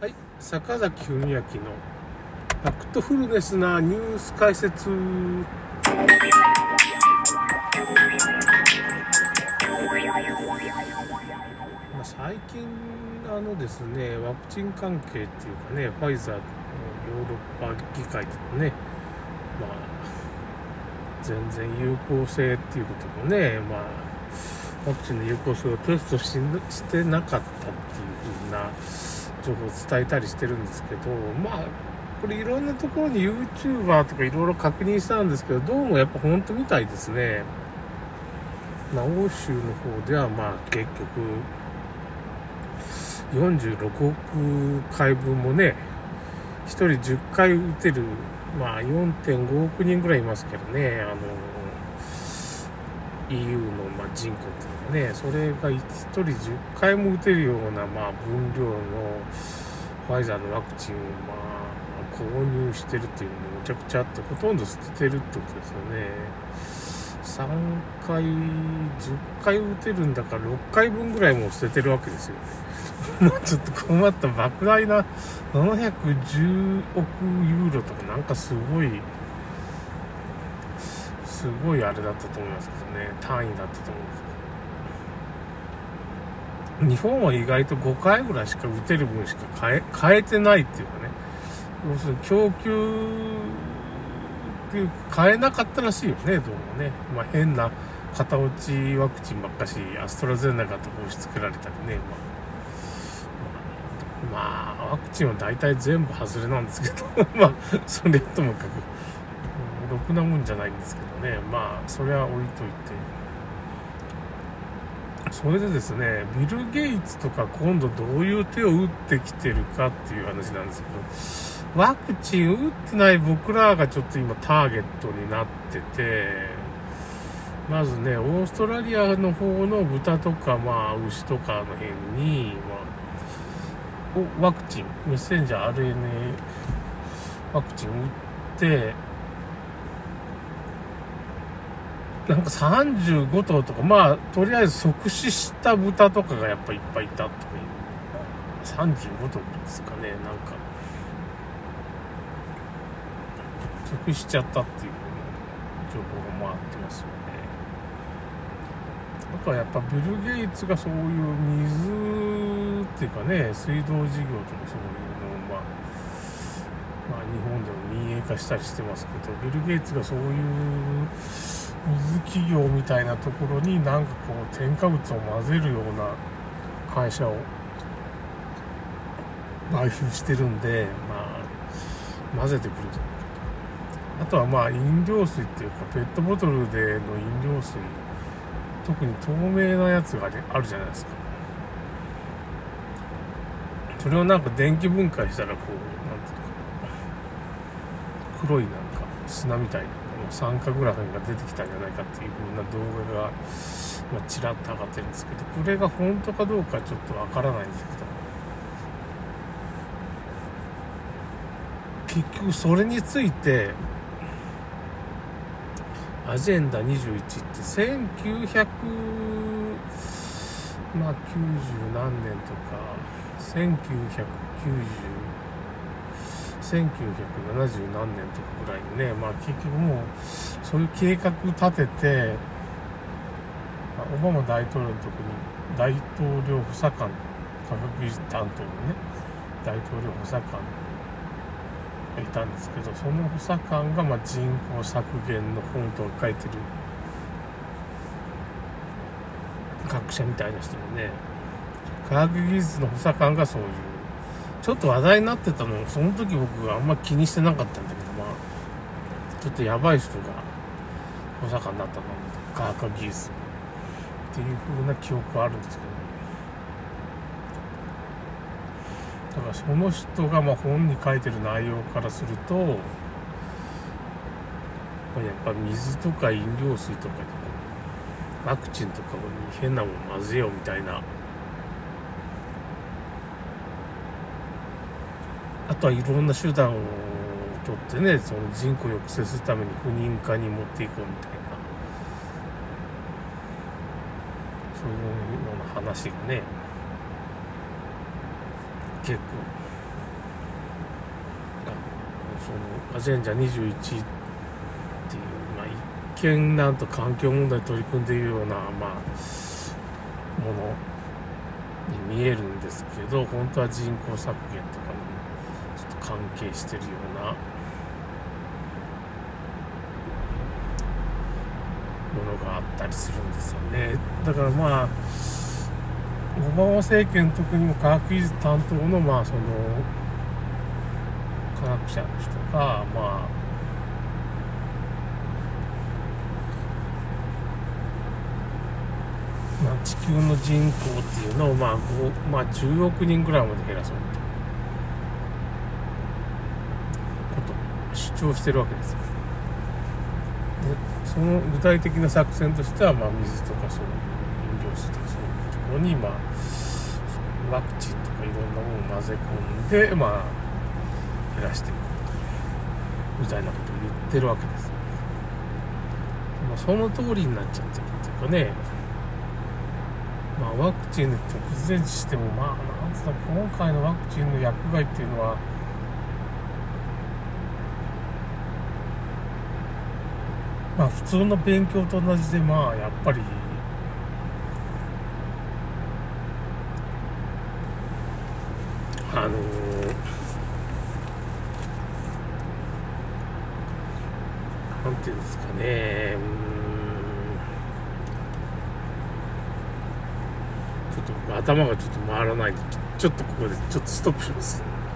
はい、坂崎文明のファクトフルネスなニュース解説。まあ、最近あのですね、ワクチン関係っていうかね、ファイザーのヨーロッパ議会でもね、まあ、全然有効性っていうこともね、まあ、ワクチンの有効性をテストししてなかったっていう風な情報を伝えたりしてるんですけど、まあ、これいろんなところに YouTuber とかいろいろ確認したんですけど、どうもやっぱ本当みたいですね。まあ、欧州の方ではまあ結局、46億回分もね、1人10回打てる、まあ4.5億人ぐらいいますけどね、あの、EU のま人口っていうのはね、それが1人10回も打てるようなまあ分量のファイザーのワクチンをまあ購入してるっていうのもむちゃくちゃあって、ほとんど捨ててるってことですよね。3回、10回打てるんだから6回分ぐらいも捨ててるわけですよね。ちょっと困った莫大な710億ユーロとかなんかすごい、すごいあれだったと思いますけどね、単位だったと思うんですけど。日本は意外と5回ぐらいしか打てる分しか変え、変えてないっていうかね。要するに供給っていう変えなかったらしいよね、どうもね。まあ、変な片落ちワクチンばっかし、アストラゼネカとか押し付けられたりね、まあ、まあ、ワクチンは大体全部外れなんですけど、まあ、それともかく、ろくなもんじゃないんですけどね、まあ、それは置いといて。それでですね、ビル・ゲイツとか今度どういう手を打ってきてるかっていう話なんですけど、ワクチン打ってない僕らがちょっと今ターゲットになってて、まずね、オーストラリアの方の豚とか、まあ、牛とかの辺に、まあ、ワクチン、メッセンジャー RNA ワクチン打って、なんか35頭とか、まあ、とりあえず即死した豚とかがやっぱいっぱいいたとかいう、35頭ですかね、なんか。得しちゃったっていう情報が回ってますよねだからやっぱビル・ゲイツがそういう水っていうかね水道事業とかそういうのをまあまあ、日本でも民営化したりしてますけどビル・ゲイツがそういう水企業みたいなところになんかこう添加物を混ぜるような会社を買収してるんでまあ混ぜてくるんじゃないかと。あとはまあ飲料水っていうかペットボトルでの飲料水特に透明なやつが、あるじゃないですか。それをなんか電気分解したらこう何ていうか黒いなんか砂みたいな。酸化グラフが出てきたんじゃないかっていう風な動画が、まあ、ちらっと上がってるんですけどこれが本当かどうかちょっとわからないんですけど結局それについてアジェンダ21って1900まあ90何年とか1990 1970何年とかぐらいにねまあ結局もうそういう計画立ててまオバマ大統領の時に大統領補佐官科学技術担当のね大統領補佐官がいたんですけどその補佐官がま人口削減の本とか書いてる学者みたいな人でね科学技術の補佐官がそういうちょっと話題になってたのその時僕あんま気にしてなかったんだけどまあちょっとやばい人が補佐官になったの。科学技術っていう風な記憶はあるんですけど。だからその人がま本に書いてる内容からするとやっぱ水とか飲料水とかワクチンとかに変なもん混ぜようみたいなあとはいろんな手段を取ってねその人口を抑制するために不妊化に持っていこうみたいな。そういうような話がね結構そのアジェンジャ21っていう、まあ、一見なんと環境問題に取り組んでいるような、まあ、ものに見えるんですけど本当は人口削減とかにもちょっと関係してるようなものがあったりするんですよね。だからまあオバマ政権特にも科学技術担当のまあその科学者の人がまあまあ、地球の人口っていうのを、まあまあ、10億人ぐらいまで減らそうとこと主張してるわけですよ。でその具体的な作戦としては、まあ、水とかそう飲料水とかそういうところに、まあ、ワクチンとかいろんなものを混ぜ込んで、まあ、減らしていくみたいなことを言ってるわけです。まあ、その通りになっちゃってるっていうかねまあ、ワクチンで突然しても、まあ、なんつうの、今回のワクチンの薬害っていうのは、まあ、普通の勉強と同じで、まあ、やっぱり、あのー、なんていうんですかね、ちょっと頭がちょっと回らないでちょっとここでちょっとストップします。